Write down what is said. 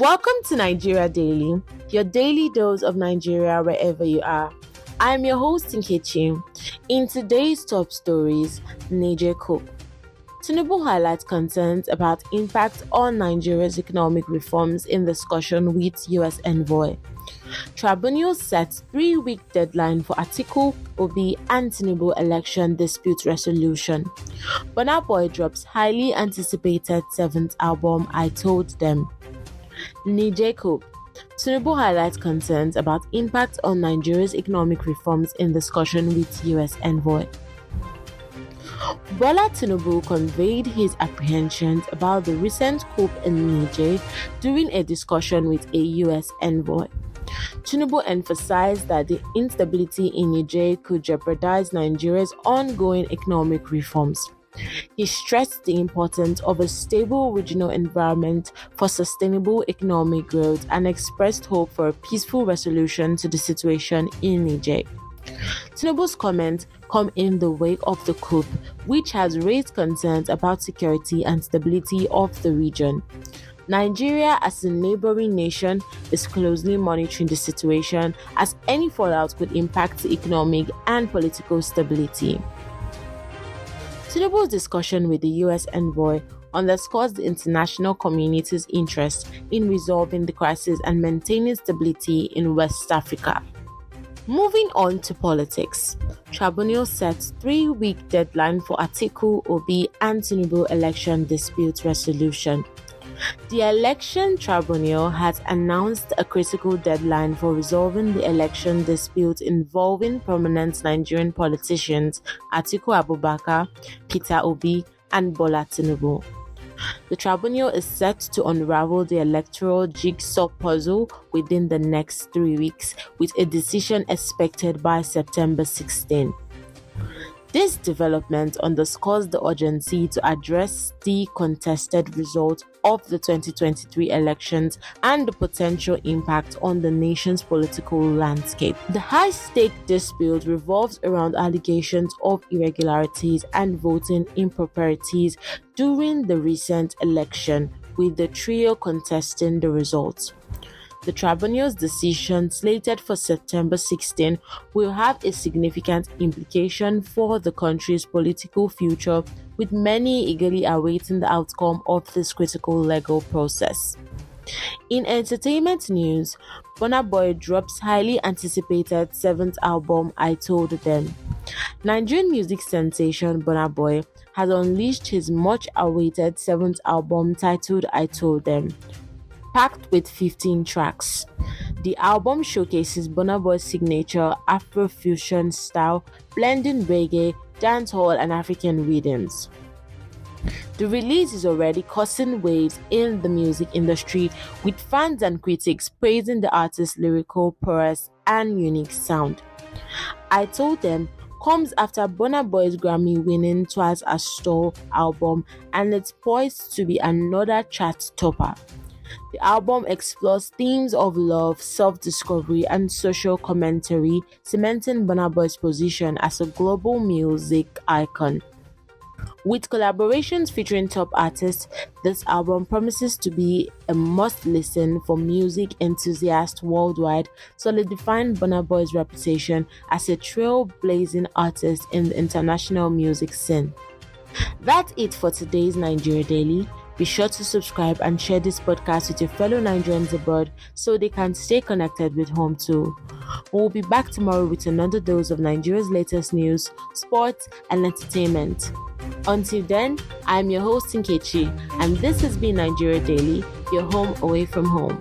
Welcome to Nigeria Daily, your daily dose of Nigeria wherever you are. I'm your host Nkechi. In today's top stories, Niger Coup. Tinubu highlights concerns about impact on Nigeria's economic reforms in discussion with US envoy. Tribunal sets three-week deadline for Atiku Obi, and Tinubu election dispute resolution. Burna Boy drops highly anticipated seventh album I Told Them. Niger Coup. Tinubu highlights concerns about impact on Nigeria's economic reforms in discussion with US envoy. Bola Tinubu conveyed his apprehensions about the recent coup in Niger during a discussion with a US envoy. Tinubu emphasized that the instability in Niger could jeopardize Nigeria's ongoing economic reforms. He stressed the importance of a stable regional environment for sustainable economic growth and expressed hope for a peaceful resolution to the situation in Niger. Tinubu's comments come in the wake of the coup, which has raised concerns about security and stability of the region. Nigeria, as a neighboring nation, is closely monitoring the situation as any fallout could impact economic and political stability. Tinubu's discussion with the US envoy underscores the international community's interest in resolving the crisis and maintaining stability in West Africa. Moving on to politics, Tribunal sets three-week deadline for Atiku, Obi, and Tinubu election dispute resolution. The Election Tribunal has announced a critical deadline for resolving the election dispute involving prominent Nigerian politicians Atiku Abubakar, Peter Obi, and Bola Tinubu. The tribunal is set to unravel the electoral jigsaw puzzle within the next three weeks, with a decision expected by September 16. This development underscores the urgency to address the contested result of the 2023 elections and the potential impact on the nation's political landscape. The high stake dispute revolves around allegations of irregularities and voting improprieties during the recent election, with the trio contesting the results. The tribunal's decision, slated for September 16, will have a significant implication for the country's political future, with many eagerly awaiting the outcome of this critical legal process. In entertainment news, Burna Boy drops highly anticipated seventh album I Told Them. Nigerian music sensation Burna Boy has unleashed his much awaited seventh album titled I Told Them, packed with 15 tracks. The album showcases Burna Boy's signature Afrofusion style, blending reggae, dancehall, and African rhythms. The release is already causing waves in the music industry, with fans and critics praising the artist's lyrical prowess and unique sound. I told them comes after Burna Boy's Grammy winning Twice as Tall album and it's poised to be another chart topper. The album explores themes of love, self discovery, and social commentary, cementing Burna Boy's position as a global music icon. With collaborations featuring top artists, this album promises to be a must listen for music enthusiasts worldwide, solidifying Burna Boy's reputation as a trailblazing artist in the international music scene. That's it for today's Nigeria Daily. Be sure to subscribe and share this podcast with your fellow Nigerians abroad so they can stay connected with home too. We'll be back tomorrow with another dose of Nigeria's latest news, sports, and entertainment. Until then, I'm your host Nkechi, and this has been Nigeria Daily, your home away from home.